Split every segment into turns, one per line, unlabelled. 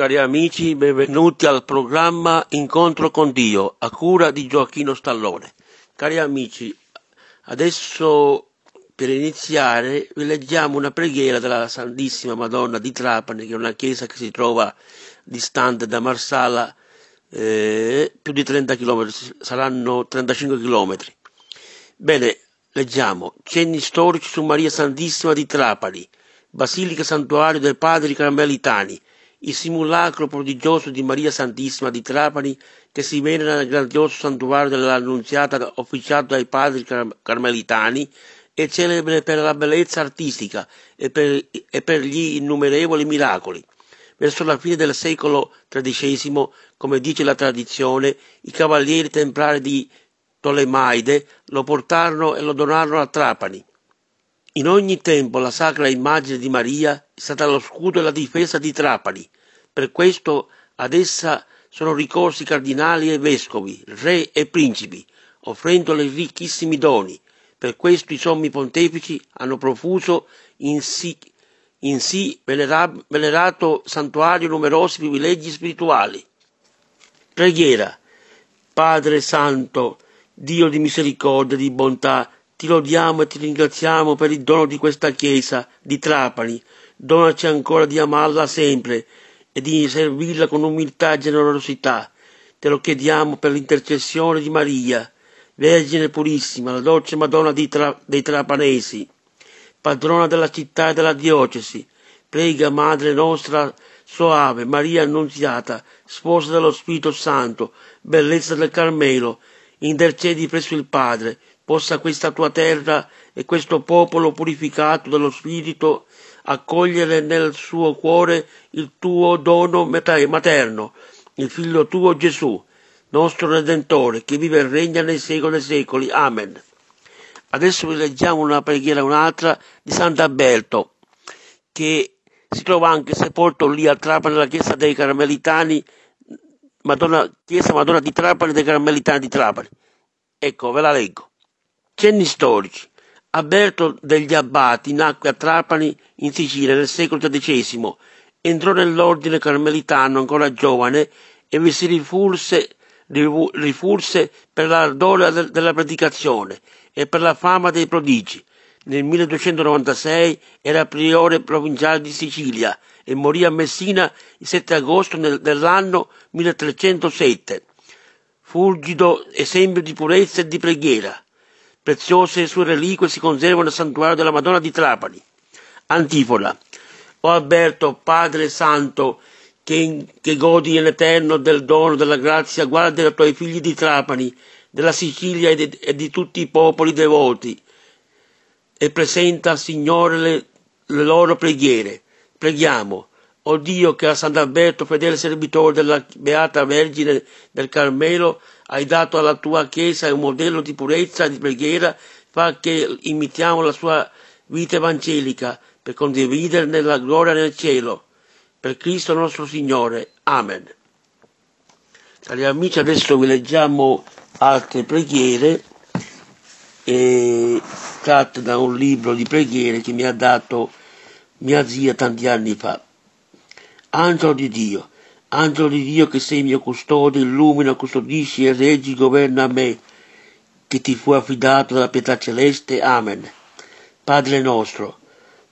Cari amici, benvenuti al programma Incontro con Dio, a cura di Gioacchino Stallone. Cari amici, adesso per iniziare vi leggiamo una preghiera della Santissima Madonna di Trapani, che è una chiesa che si trova distante da Marsala eh, più di 30 km, saranno 35 km. Bene, leggiamo. Cenni storici su Maria Santissima di Trapani, Basilica Santuario dei Padri Carmelitani, il simulacro prodigioso di Maria Santissima di Trapani che si venera nel grandioso santuario dell'Annunziata officiato dai padri car- carmelitani è celebre per la bellezza artistica e per, e per gli innumerevoli miracoli. Verso la fine del secolo XIII, come dice la tradizione, i cavalieri templari di Tolemaide lo portarono e lo donarono a Trapani. In ogni tempo la sacra immagine di Maria è stata lo scudo e la difesa di Trapani. Per questo ad essa sono ricorsi cardinali e vescovi, re e principi, offrendole ricchissimi doni. Per questo i sommi pontefici hanno profuso in sì, in sì venerab- venerato santuario numerosi privilegi spirituali. Preghiera. Padre Santo, Dio di misericordia e di bontà, ti lodiamo e ti ringraziamo per il dono di questa Chiesa di Trapani. Donaci ancora di amarla sempre e di servirla con umiltà e generosità. Te lo chiediamo per l'intercessione di Maria, Vergine Purissima, la dolce Madonna Tra- dei Trapanesi, padrona della città e della diocesi. Prega, Madre nostra, soave, Maria Annunziata, sposa dello Spirito Santo, bellezza del Carmelo, intercedi presso il Padre, possa questa tua terra e questo popolo purificato dallo Spirito accogliere nel suo cuore il tuo dono materno, il figlio tuo Gesù, nostro Redentore, che vive e regna nei secoli dei secoli. Amen. Adesso vi leggiamo una preghiera, un'altra di Sant'Alberto, che si trova anche sepolto lì a Trapani, nella chiesa dei Carmelitani, Madonna, chiesa Madonna di Trapani, dei Carmelitani di Trapani. Ecco, ve la leggo. Cenni storici. Alberto degli Abbati nacque a Trapani, in Sicilia, nel secolo XIII. Entrò nell'ordine carmelitano ancora giovane e vi si rifulse, rifulse per l'ardore della predicazione e per la fama dei prodigi. Nel 1296 era priore provinciale di Sicilia e morì a Messina il 7 agosto dell'anno 1307. Fulgido esempio di purezza e di preghiera preziose sue reliquie si conservano nel santuario della Madonna di Trapani. Antifona. O Alberto, Padre Santo, che, che godi in eterno del dono della grazia, guarda i tuoi figli di Trapani, della Sicilia e di, e di tutti i popoli devoti e presenta al Signore le, le loro preghiere. Preghiamo. O Dio che a Sant'Alberto, fedele servitore della Beata Vergine del Carmelo, hai dato alla tua Chiesa un modello di purezza e di preghiera, fa che imitiamo la sua vita evangelica per condividerne la gloria nel cielo. Per Cristo nostro Signore. Amen. Cari amici, adesso vi leggiamo altre preghiere eh, tratte da un libro di preghiere che mi ha dato mia zia tanti anni fa. Angelo di Dio, Angelo di Dio che sei mio custode, illumina, custodisci e reggi, governa me, che ti fu affidato dalla pietà celeste. Amen. Padre nostro,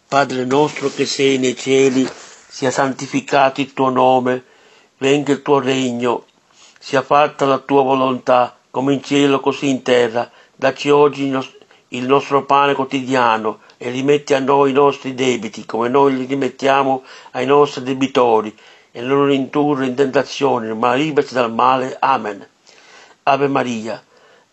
Padre nostro che sei nei cieli, sia santificato il tuo nome, venga il tuo regno, sia fatta la tua volontà, come in cielo così in terra. Dacci oggi il nostro pane quotidiano e rimetti a noi i nostri debiti, come noi li rimettiamo ai nostri debitori e non indurre in tentazione, ma liberaci dal male. Amen. Ave Maria,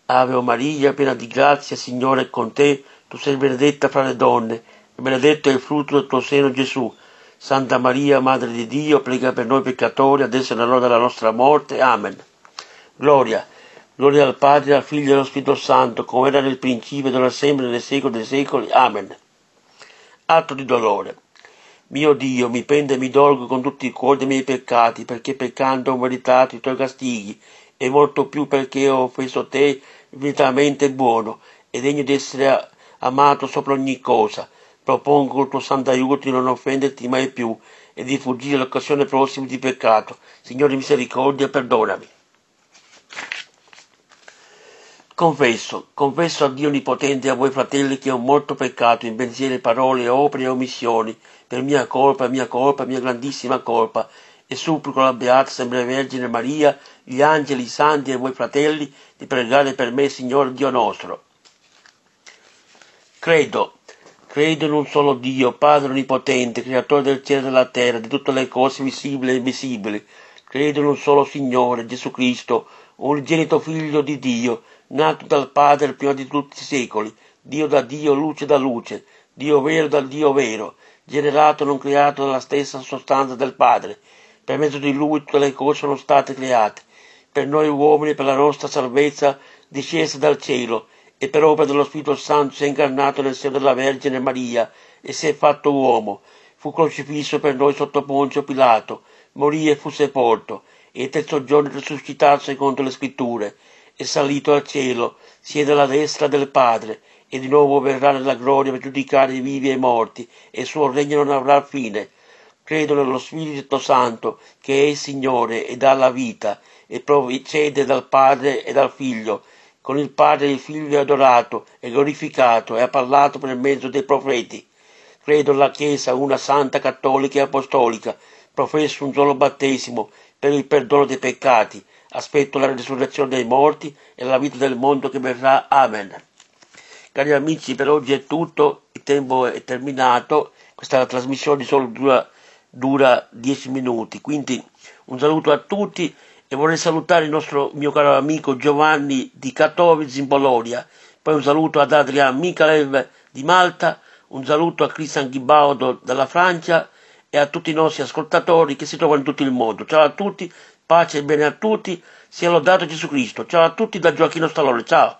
Ave Maria, piena di grazia, Signore è con te, tu sei benedetta fra le donne, e benedetto è il frutto del tuo seno Gesù. Santa Maria, Madre di Dio, prega per noi peccatori, adesso è l'ora della nostra morte. Amen. Gloria, gloria al Padre, al Figlio e allo Spirito Santo, come era nel principio, ed ora sempre, nei secoli dei secoli. Amen. Atto di dolore. Mio Dio, mi pende e mi dolgo con tutti i cuori dei miei peccati, perché peccando ho meritato i tuoi castighi, e molto più perché ho offeso te, infinitamente buono, e degno di essere amato sopra ogni cosa. Propongo il tuo santo aiuto di non offenderti mai più, e di fuggire l'occasione prossima di peccato. Signore misericordia, perdonami. Confesso, confesso a Dio Onnipotente e a voi fratelli che ho molto peccato in pensieri, parole, opere e omissioni, per mia colpa, mia colpa, mia grandissima colpa, e supplico la Beata Sempre Vergine Maria, gli angeli, i santi e voi fratelli di pregare per me, Signore Dio nostro. Credo, credo in un solo Dio, Padre Onnipotente, Creatore del cielo e della terra, di tutte le cose visibili e invisibili. Credo in un solo Signore, Gesù Cristo, unigenito Figlio di Dio, nato dal Padre prima di tutti i secoli, Dio da Dio, luce da luce, Dio vero dal Dio vero, generato non creato dalla stessa sostanza del Padre. Per mezzo di Lui tutte le cose sono state create. Per noi uomini, per la nostra salvezza, discese dal cielo e per opera dello Spirito Santo si è incarnato nel seno della Vergine Maria e si è fatto uomo. Fu crocifisso per noi sotto Ponzio Pilato, morì e fu sepolto, e il terzo giorno risuscitato secondo le scritture è salito al cielo, siede alla destra del Padre, e di nuovo verrà nella gloria per giudicare i vivi e i morti, e il suo regno non avrà fine. Credo nello Spirito Santo, che è il Signore e dà la vita, e procede dal Padre e dal Figlio. Con il Padre il Figlio è adorato, e glorificato, e ha parlato per mezzo dei profeti. Credo nella Chiesa, una santa, cattolica e apostolica. Professo un solo battesimo per il perdono dei peccati aspetto la risurrezione dei morti e la vita del mondo che verrà. Amen. Cari amici, per oggi è tutto, il tempo è terminato, questa trasmissione solo dura, dura 10 minuti, quindi un saluto a tutti e vorrei salutare il nostro mio caro amico Giovanni di Katowice in Polonia, poi un saluto ad Adrian Mikalev di Malta, un saluto a Christian Ghibaudo dalla Francia e a tutti i nostri ascoltatori che si trovano in tutto il mondo. Ciao a tutti, Pace e bene a tutti, sia lodato Gesù Cristo. Ciao a tutti da Gioacchino Stallone, ciao.